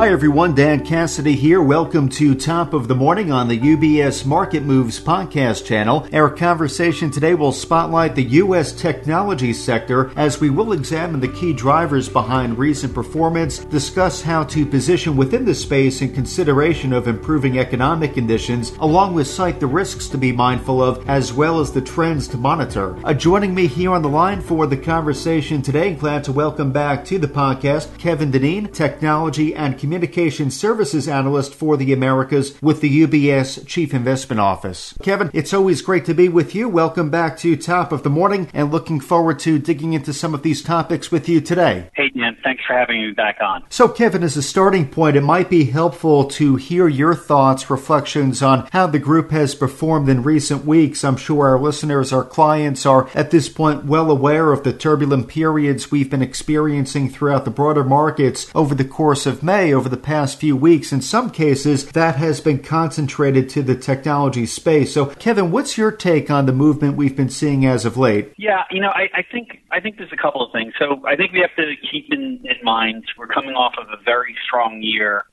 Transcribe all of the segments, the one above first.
Hi everyone, Dan Cassidy here. Welcome to Top of the Morning on the UBS Market Moves podcast channel. Our conversation today will spotlight the U.S. technology sector as we will examine the key drivers behind recent performance, discuss how to position within the space in consideration of improving economic conditions, along with cite the risks to be mindful of as well as the trends to monitor. Uh, joining me here on the line for the conversation today, glad to welcome back to the podcast Kevin Dennean, technology and community Communication Services Analyst for the Americas with the UBS Chief Investment Office. Kevin, it's always great to be with you. Welcome back to Top of the Morning and looking forward to digging into some of these topics with you today. Hey, Dan, thanks for having me back on. So, Kevin, as a starting point, it might be helpful to hear your thoughts, reflections on how the group has performed in recent weeks. I'm sure our listeners, our clients are at this point well aware of the turbulent periods we've been experiencing throughout the broader markets over the course of May over the past few weeks. In some cases, that has been concentrated to the technology space. So, Kevin, what's your take on the movement we've been seeing as of late? Yeah, you know, I, I think I think there's a couple of things. So, I think we have to keep in, in mind we're coming off of a very strong year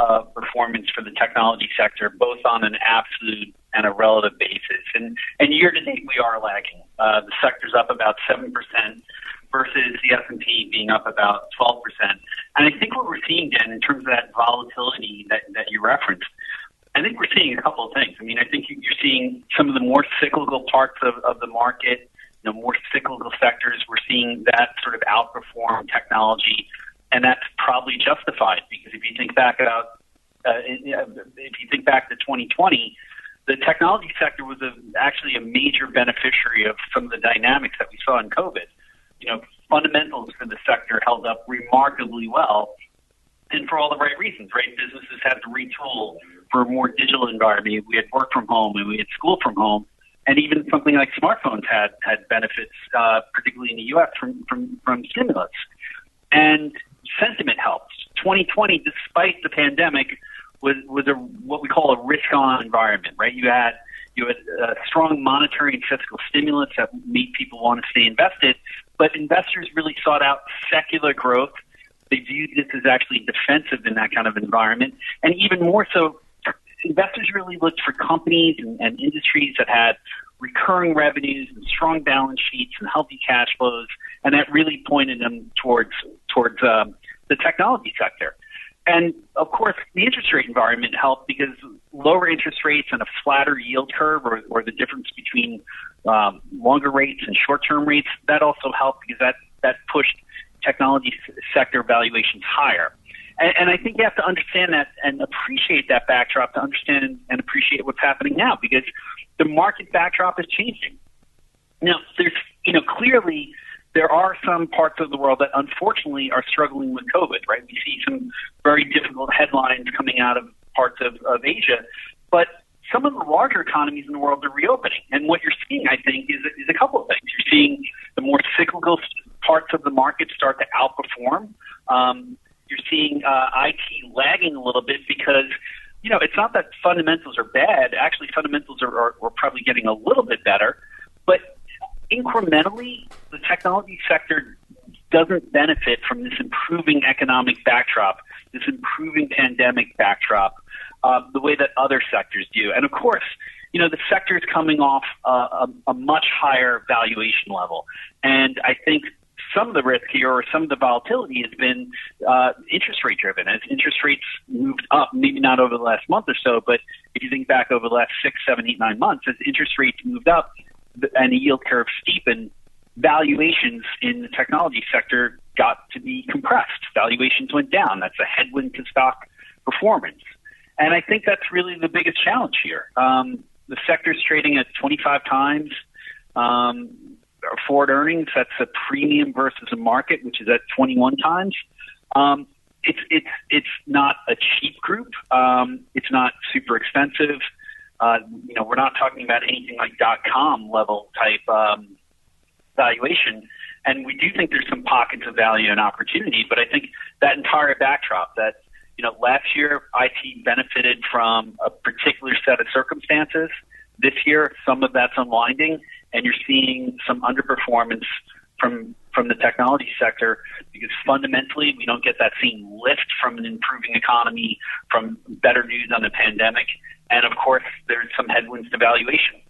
of performance for the technology sector, both on an absolute and a relative basis. And and year to date, we are lagging. Uh, the sector's up about seven percent versus the S&P being up about 12%. And I think what we're seeing, Dan, in terms of that volatility that, that you referenced, I think we're seeing a couple of things. I mean, I think you're seeing some of the more cyclical parts of, of the market, you know, more cyclical sectors. We're seeing that sort of outperform technology, and that's probably justified because if you think back about, uh, if you think back to 2020, the technology sector was a, actually a major beneficiary of some of the dynamics that we saw in COVID fundamentals for the sector held up remarkably well, and for all the right reasons, right? Businesses had to retool for a more digital environment. We had work from home and we had school from home, and even something like smartphones had had benefits, uh, particularly in the U.S. from from from stimulus, and sentiment helped. 2020, despite the pandemic, was was a what we call a risk-on environment, right? You had you had a strong monetary and fiscal stimulus that made people want to stay invested, but investors really sought out secular growth. They viewed this as actually defensive in that kind of environment. And even more so, investors really looked for companies and, and industries that had recurring revenues and strong balance sheets and healthy cash flows, and that really pointed them towards towards um, the technology sector. And of course, the interest rate environment helped because lower interest rates and a flatter yield curve, or, or the difference between um, longer rates and short-term rates, that also helped because that that pushed technology sector valuations higher. And, and I think you have to understand that and appreciate that backdrop to understand and appreciate what's happening now because the market backdrop is changing. Now, there's you know clearly there are some parts of the world that unfortunately are struggling with COVID, right? We see some very difficult headlines coming out of parts of, of Asia, but some of the larger economies in the world are reopening. And what you're seeing, I think, is, is a couple of things. You're seeing the more cyclical parts of the market start to outperform. Um, you're seeing uh, IT lagging a little bit because, you know, it's not that fundamentals are bad. Actually, fundamentals are, are, are probably getting a little bit better. But incrementally, technology sector doesn't benefit from this improving economic backdrop, this improving pandemic backdrop uh, the way that other sectors do. And of course, you know, the sector is coming off uh, a, a much higher valuation level. And I think some of the risk here or some of the volatility has been uh, interest rate driven. As interest rates moved up, maybe not over the last month or so, but if you think back over the last six, seven, eight, nine months, as interest rates moved up and the yield curve steepened, valuations in the technology sector got to be compressed. Valuations went down. That's a headwind to stock performance. And I think that's really the biggest challenge here. Um, the sector's trading at 25 times um, forward earnings. That's a premium versus a market, which is at 21 times. Um, it's it's it's not a cheap group. Um, it's not super expensive. Uh, you know, we're not talking about anything like dot com level type um, valuation. And we do think there's some pockets of value and opportunity, but I think that entire backdrop that you know, last year IT benefited from a particular set of circumstances. This year, some of that's unwinding, and you're seeing some underperformance from from the technology sector because fundamentally we don't get that same lift from an improving economy, from better news on the pandemic, and of course there's some headwinds to valuation.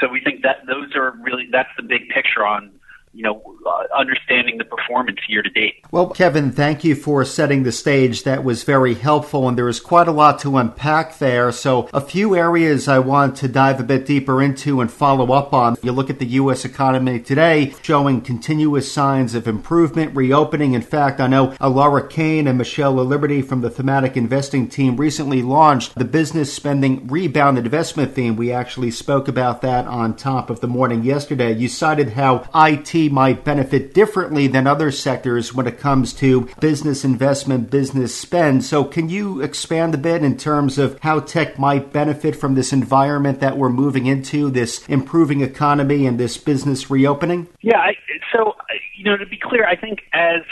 So we think that those are really that's the big picture on you know, uh, understanding the performance year to date. Well, Kevin, thank you for setting the stage. That was very helpful, and there was quite a lot to unpack there. So, a few areas I want to dive a bit deeper into and follow up on. You look at the U.S. economy today, showing continuous signs of improvement, reopening. In fact, I know Laura Kane and Michelle Liberty from the thematic investing team recently launched the business spending rebound investment theme. We actually spoke about that on top of the morning yesterday. You cited how IT might benefit differently than other sectors when it comes to business investment, business spend. So, can you expand a bit in terms of how tech might benefit from this environment that we're moving into, this improving economy and this business reopening? Yeah, I, so, you know, to be clear, I think as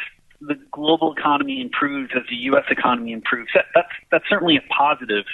the global economy improves, as the U.S. economy improves, that, that's, that's certainly a positive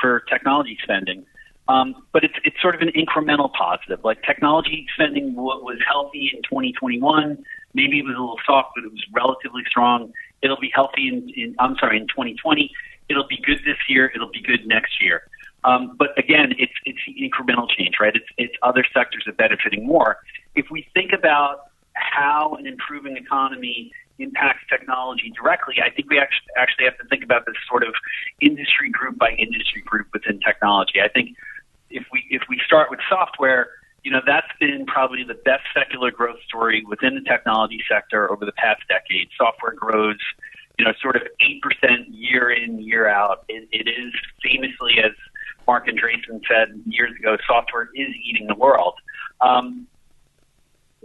for technology spending. Um, but it's it's sort of an incremental positive. Like technology spending was healthy in 2021. Maybe it was a little soft, but it was relatively strong. It'll be healthy in, in I'm sorry in 2020. It'll be good this year. It'll be good next year. Um, but again, it's it's incremental change, right? It's it's other sectors are benefiting more. If we think about how an improving economy impacts technology directly, I think we actually actually have to think about this sort of industry group by industry group within technology. I think if we if we start with software, you know that's been probably the best secular growth story within the technology sector over the past decade. Software grows, you know, sort of eight percent year in year out. It, it is famously, as Marc Andreessen said years ago, software is eating the world. Um,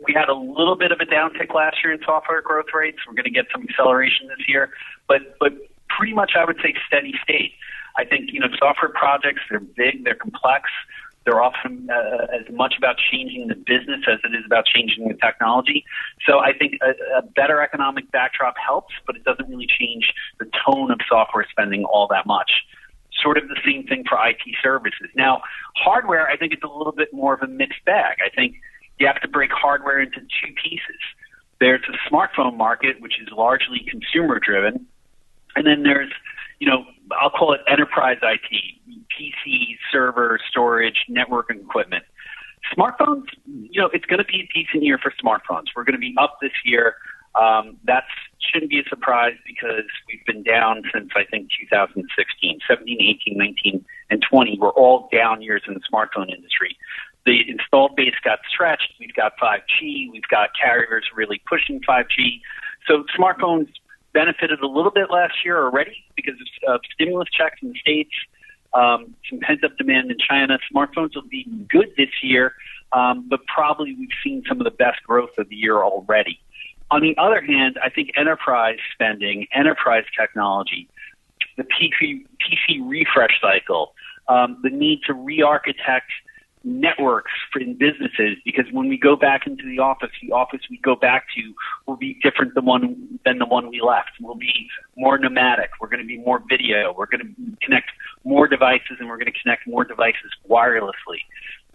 we had a little bit of a downtick last year in software growth rates. We're going to get some acceleration this year, but but pretty much I would say steady state. I think you know software projects they're big, they're complex. They're often uh, as much about changing the business as it is about changing the technology. So I think a, a better economic backdrop helps, but it doesn't really change the tone of software spending all that much. Sort of the same thing for IT services. Now, hardware, I think it's a little bit more of a mixed bag. I think you have to break hardware into two pieces. There's a smartphone market, which is largely consumer driven, and then there's you know, I'll call it enterprise IT, PC, server, storage, networking equipment. Smartphones, you know, it's going to be a decent year for smartphones. We're going to be up this year. Um, that shouldn't be a surprise because we've been down since I think 2016, 17, 18, 19, and 20 were all down years in the smartphone industry. The installed base got stretched. We've got 5G. We've got carriers really pushing 5G. So smartphones benefited a little bit last year already because of, of stimulus checks in the states, um, some pent up demand in China. Smartphones will be good this year, um, but probably we've seen some of the best growth of the year already. On the other hand, I think enterprise spending, enterprise technology, the PC, PC refresh cycle, um, the need to re-architect networks in businesses because when we go back into the office, the office we go back to will be different than one than the one we left. We'll be more nomadic. We're going to be more video. We're going to connect more devices, and we're going to connect more devices wirelessly.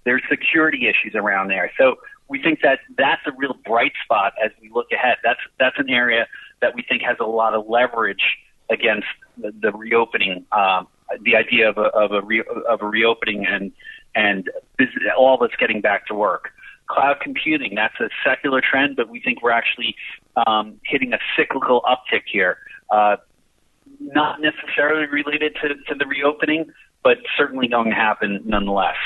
There's security issues around there, so we think that that's a real bright spot as we look ahead. That's that's an area that we think has a lot of leverage against the, the reopening. Um, the idea of a, of a re, of a reopening and and all of us getting back to work. Cloud computing, that's a secular trend, but we think we're actually um, hitting a cyclical uptick here. Uh, not necessarily related to, to the reopening, but certainly going to happen nonetheless.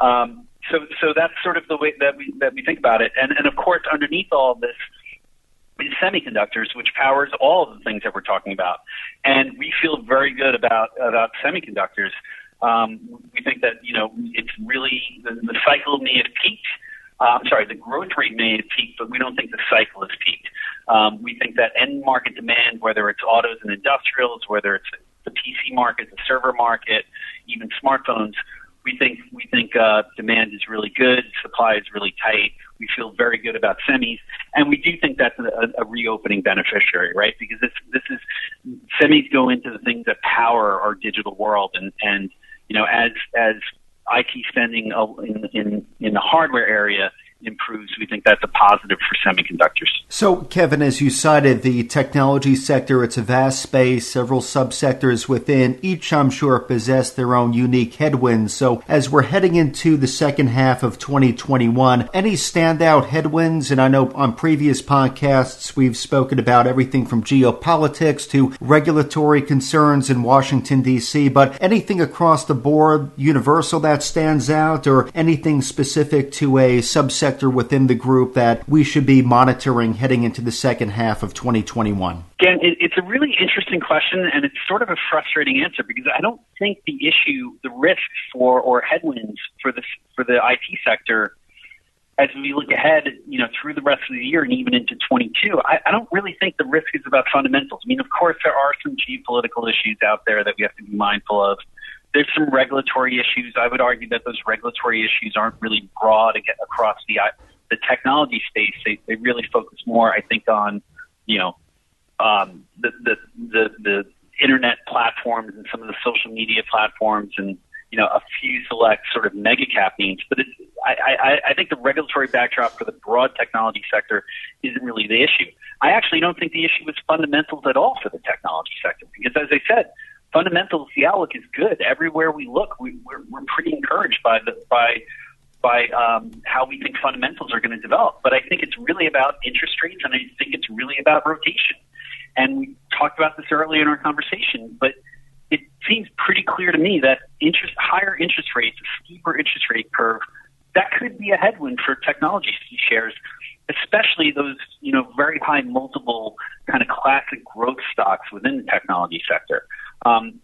Um, so, so that's sort of the way that we that we think about it. And, and of course, underneath all of this is semiconductors, which powers all of the things that we're talking about. And we feel very good about about semiconductors. Um, we think that you know it's really the, the cycle may have peaked. Uh, I'm sorry, the growth rate may have peaked, but we don't think the cycle has peaked. Um, we think that end market demand, whether it's autos and industrials, whether it's the PC market, the server market, even smartphones, we think we think uh, demand is really good, supply is really tight. We feel very good about semis, and we do think that's a, a reopening beneficiary, right? Because this this is semis go into the things that power our digital world, and and you know, as as IT spending uh, in in, in the hardware area improves, we think that's a positive for semiconductors. So, Kevin, as you cited, the technology sector, it's a vast space, several subsectors within. Each, I'm sure, possess their own unique headwinds. So, as we're heading into the second half of 2021, any standout headwinds? And I know on previous podcasts, we've spoken about everything from geopolitics to regulatory concerns in Washington, D.C., but anything across the board, universal that stands out, or anything specific to a subsector within the group that we should be monitoring heading into the second half of 2021? Again, it's a really interesting question, and it's sort of a frustrating answer because I don't think the issue, the risk for or headwinds for the for the IT sector as we look ahead, you know, through the rest of the year and even into 22, I, I don't really think the risk is about fundamentals. I mean, of course, there are some geopolitical issues out there that we have to be mindful of. There's some regulatory issues. I would argue that those regulatory issues aren't really broad across the the technology space. They they really focus more, I think, on you know um, the, the the the internet platforms and some of the social media platforms and you know a few select sort of mega cap names. But it, I, I, I think the regulatory backdrop for the broad technology sector isn't really the issue. I actually don't think the issue is fundamentals at all for the technology sector because, as I said, fundamentals, the outlook is good. Everywhere we look, we, we're, we're pretty encouraged by the by by um, how we think fundamentals are going to develop. But I think it's really about interest rates, and I think it's really about rotation. And we talked about this earlier in our conversation, but it seems pretty clear to me that interest, higher interest rates, a steeper interest rate curve, that could be a headwind for technology shares, especially those you know very high multiple kind of classic growth stocks within the technology sector. Um,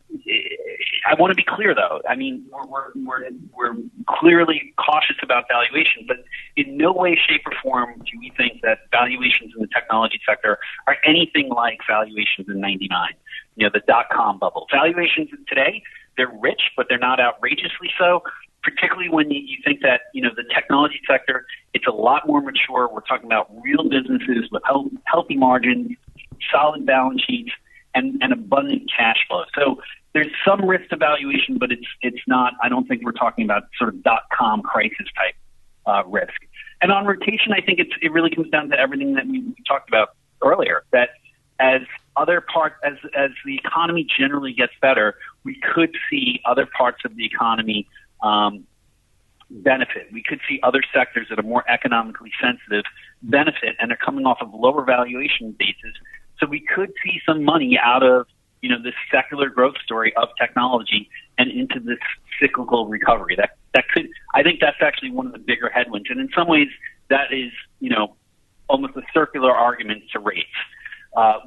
I want to be clear, though. I mean, we're, we're, we're, we're clearly cautious about valuation, but in no way, shape, or form do we think that valuations in the technology sector are anything like valuations in 99, you know, the dot com bubble. Valuations today, they're rich, but they're not outrageously so, particularly when you, you think that, you know, the technology sector, it's a lot more mature. We're talking about real businesses with healthy margins, solid balance sheets and, and abundant cash flow. So there's some risk to valuation, but it's it's not. I don't think we're talking about sort of dot com crisis type uh, risk. And on rotation, I think it's it really comes down to everything that we, we talked about earlier. That as other parts, as as the economy generally gets better, we could see other parts of the economy um, benefit. We could see other sectors that are more economically sensitive benefit, and they're coming off of lower valuation bases so we could see some money out of you know this secular growth story of technology and into this cyclical recovery. That that could I think that's actually one of the bigger headwinds, and in some ways that is you know almost a circular argument to rates. Uh,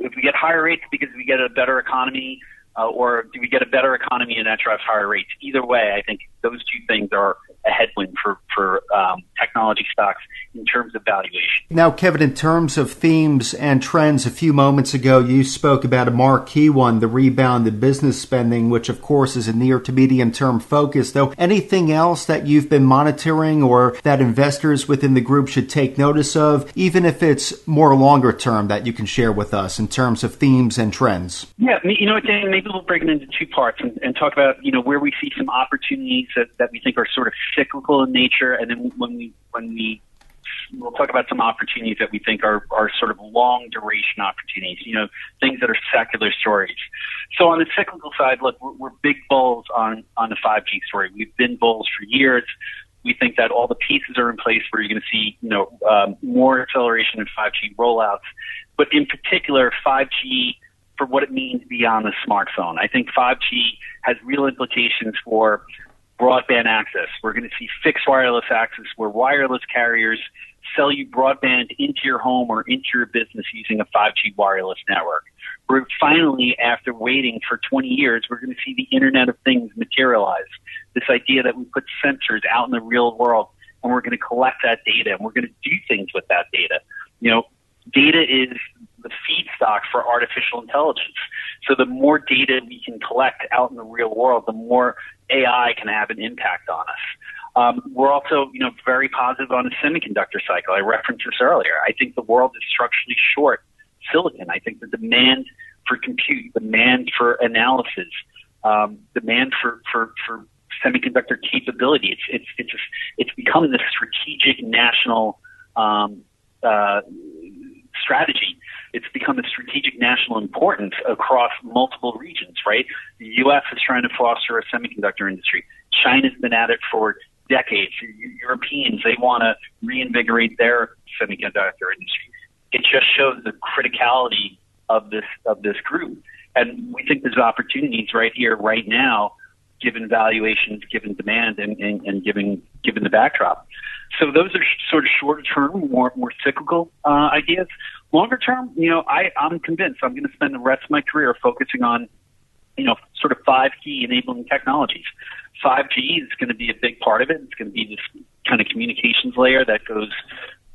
if we get higher rates because we get a better economy, uh, or do we get a better economy and that drives higher rates? Either way, I think those two things are a headwind for for um, technology stocks in terms of valuation. Now, Kevin, in terms of themes and trends, a few moments ago you spoke about a marquee one, the rebound in business spending, which of course is a near to medium term focus. Though, anything else that you've been monitoring or that investors within the group should take notice of, even if it's more longer term, that you can share with us in terms of themes and trends? Yeah, you know what, Dan, maybe we'll break it into two parts and, and talk about you know where we see some opportunities that, that we think are sort of cyclical in nature, and then when we when we we'll talk about some opportunities that we think are are sort of long duration opportunities. You know, things that are secular stories. So on the cyclical side, look, we're, we're big bulls on on the 5G story. We've been bulls for years. We think that all the pieces are in place where you're going to see, you know, um, more acceleration in 5G rollouts, but in particular, 5G for what it means beyond the smartphone. I think 5G has real implications for broadband access. We're going to see fixed wireless access where wireless carriers sell you broadband into your home or into your business using a 5G wireless network. We're finally, after waiting for 20 years, we're going to see the Internet of Things materialize. This idea that we put sensors out in the real world and we're going to collect that data and we're going to do things with that data. You know, data is the feedstock for artificial intelligence. So the more data we can collect out in the real world, the more AI can have an impact on us. Um, we're also, you know, very positive on the semiconductor cycle. I referenced this earlier. I think the world is structurally short silicon. I think the demand for compute, demand for analysis, um, demand for, for, for semiconductor capability. It's it's it's it's become this strategic national um, uh, strategy. It's become a strategic national importance across multiple regions, right? The U.S. is trying to foster a semiconductor industry. China's been at it for decades. Europeans, they want to reinvigorate their semiconductor industry. It just shows the criticality of this of this group. And we think there's opportunities right here, right now, given valuations, given demand, and, and, and given given the backdrop. So those are sort of shorter term, more more cyclical uh, ideas. Longer term, you know, I, I'm convinced I'm going to spend the rest of my career focusing on, you know, sort of five key enabling technologies. 5G is going to be a big part of it. It's going to be this kind of communications layer that goes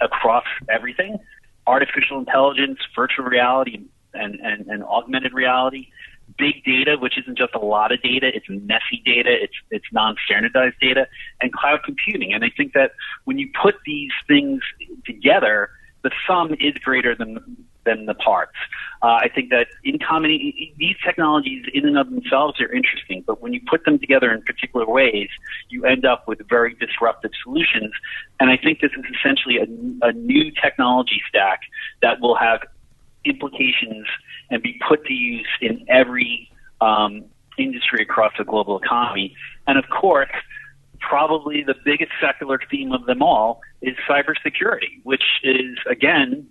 across everything. Artificial intelligence, virtual reality, and, and, and augmented reality, big data, which isn't just a lot of data, it's messy data, it's it's non-standardized data, and cloud computing. And I think that when you put these things together, the sum is greater than than the parts. Uh, I think that in common, these technologies in and of themselves are interesting, but when you put them together in particular ways, you end up with very disruptive solutions. And I think this is essentially a, a new technology stack that will have implications and be put to use in every um, industry across the global economy. And of course, probably the biggest secular theme of them all is cybersecurity, which is again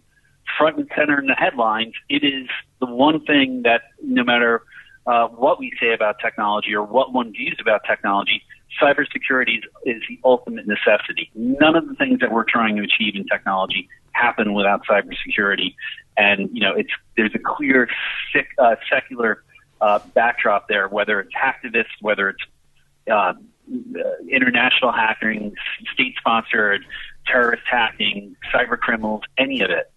front and center in the headlines. It is the one thing that no matter uh, what we say about technology or what one views about technology, cybersecurity is, is the ultimate necessity. None of the things that we're trying to achieve in technology happen without cybersecurity. And you know, it's there's a clear sick, uh, secular uh, backdrop there, whether it's hacktivists, whether it's uh, international hacking, state-sponsored terrorist hacking, cyber criminals, any of it,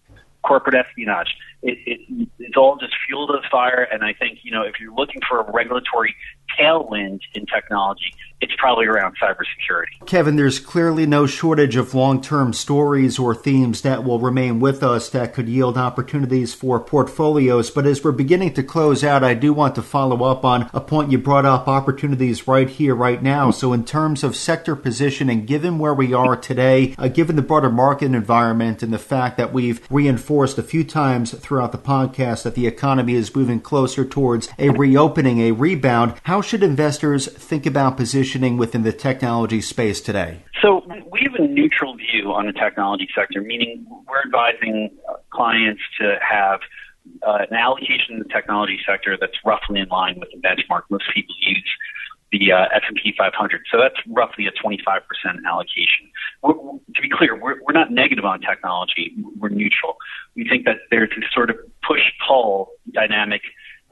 corporate espionage it, it, it's all just fuel to the fire. And I think, you know, if you're looking for a regulatory tailwind in technology, it's probably around cybersecurity. Kevin, there's clearly no shortage of long term stories or themes that will remain with us that could yield opportunities for portfolios. But as we're beginning to close out, I do want to follow up on a point you brought up opportunities right here, right now. So, in terms of sector positioning, given where we are today, uh, given the broader market environment and the fact that we've reinforced a few times through throughout the podcast that the economy is moving closer towards a reopening, a rebound. How should investors think about positioning within the technology space today? So we have a neutral view on the technology sector, meaning we're advising clients to have uh, an allocation in the technology sector that's roughly in line with the benchmark most people use the uh, S&P 500. So that's roughly a 25% allocation. We're, to be clear, we're, we're not negative on technology. We're neutral. We think that there's this sort of push-pull dynamic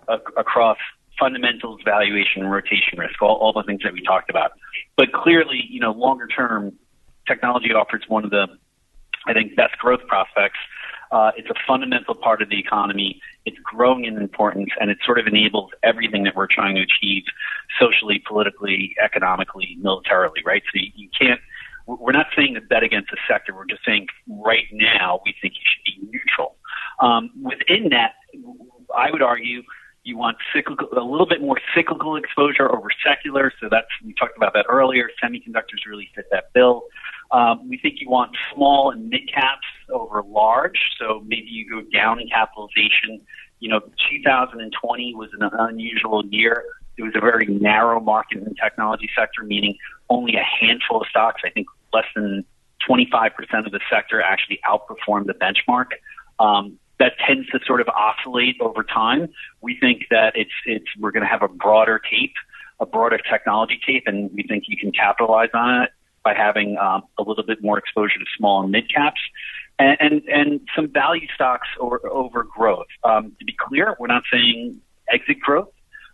across fundamentals, valuation, and rotation risk, all, all the things that we talked about. But clearly, you know, longer term, technology offers one of the, I think, best growth prospects uh, it's a fundamental part of the economy. It's growing in importance, and it sort of enables everything that we're trying to achieve socially, politically, economically, militarily, right? So you, you can't. We're not saying to bet against a sector. We're just saying right now we think you should be neutral. Um, within that, I would argue you want cyclical, a little bit more cyclical exposure over secular. So that's we talked about that earlier. Semiconductors really fit that bill. Um, we think you want small and mid caps over large. So maybe you go down in capitalization. You know, 2020 was an unusual year. It was a very narrow market in the technology sector, meaning only a handful of stocks. I think less than 25% of the sector actually outperformed the benchmark. Um, that tends to sort of oscillate over time. We think that it's it's we're going to have a broader tape, a broader technology tape, and we think you can capitalize on it by having um, a little bit more exposure to small and mid caps. And, and, and some value stocks over, over growth. Um, to be clear, we're not saying exit growth,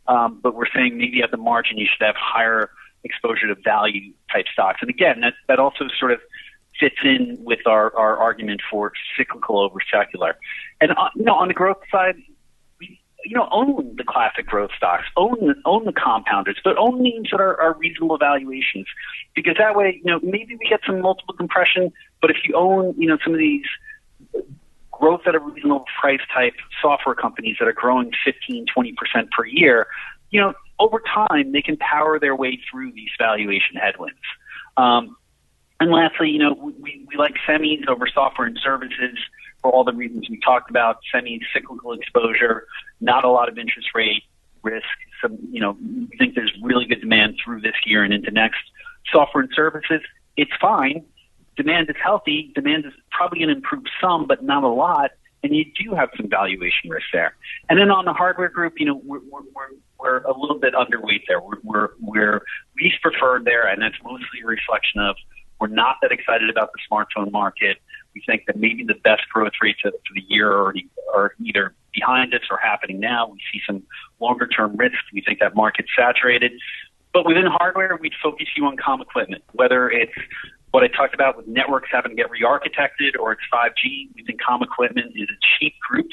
um, but we're saying maybe at the margin you should have higher exposure to value type stocks. And again, that, that also sort of fits in with our, our argument for cyclical over secular. And uh, you know, on the growth side, we, you know, own the classic growth stocks, own own the compounders, but own names that are, are reasonable valuations, because that way, you know, maybe we get some multiple compression. But if you own, you know, some of these growth at a reasonable price type software companies that are growing 15, 20% per year, you know, over time they can power their way through these valuation headwinds. Um, And lastly, you know, we, we like semis over software and services for all the reasons we talked about. Semi cyclical exposure, not a lot of interest rate risk. Some, you know, we think there's really good demand through this year and into next. Software and services, it's fine. Demand is healthy. Demand is probably going to improve some, but not a lot. And you do have some valuation risk there. And then on the hardware group, you know, we're, we're, we're, we're a little bit underweight there. We're, we're, we're least preferred there, and that's mostly a reflection of we're not that excited about the smartphone market. We think that maybe the best growth rates for the year are, already, are either behind us or happening now. We see some longer term risks. We think that market's saturated. But within hardware, we'd focus you on comm equipment, whether it's what I talked about with networks having to get re-architected or it's 5G. We think comm equipment is a cheap group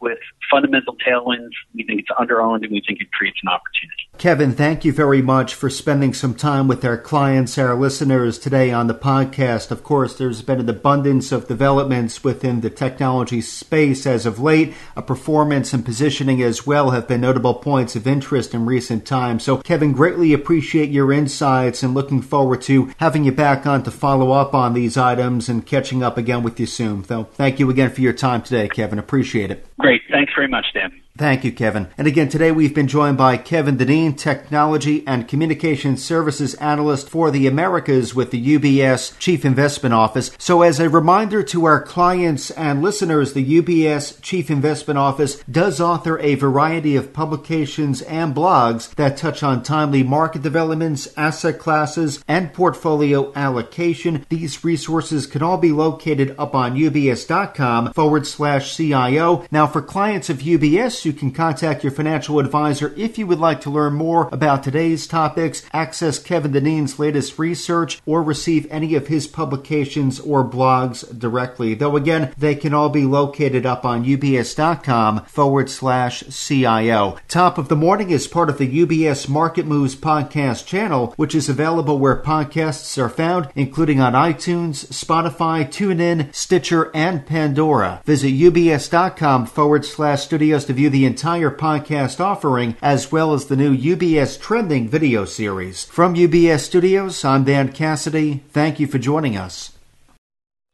with fundamental tailwinds. We think it's underowned and we think it creates an opportunity. Kevin, thank you very much for spending some time with our clients, our listeners today on the podcast. Of course, there's been an abundance of developments within the technology space as of late. A performance and positioning as well have been notable points of interest in recent times. So, Kevin, greatly appreciate your insights and looking forward to having you back on to follow up on these items and catching up again with you soon. So, thank you again for your time today, Kevin. Appreciate it. Great. Thanks very much, Dan. Thank you, Kevin. And again, today we've been joined by Kevin Dennean, Technology and Communication Services Analyst for the Americas with the UBS Chief Investment Office. So, as a reminder to our clients and listeners, the UBS Chief Investment Office does author a variety of publications and blogs that touch on timely market developments, asset classes, and portfolio allocation. These resources can all be located up on ubs.com forward slash CIO. Now, for clients of UBS, you can contact your financial advisor if you would like to learn more about today's topics, access Kevin Dennean's latest research, or receive any of his publications or blogs directly. Though again, they can all be located up on ubs.com forward slash CIO. Top of the Morning is part of the UBS Market Moves podcast channel, which is available where podcasts are found, including on iTunes, Spotify, TuneIn, Stitcher, and Pandora. Visit ubs.com forward slash studios to view the the entire podcast offering, as well as the new UBS Trending video series. From UBS Studios, I'm Dan Cassidy. Thank you for joining us.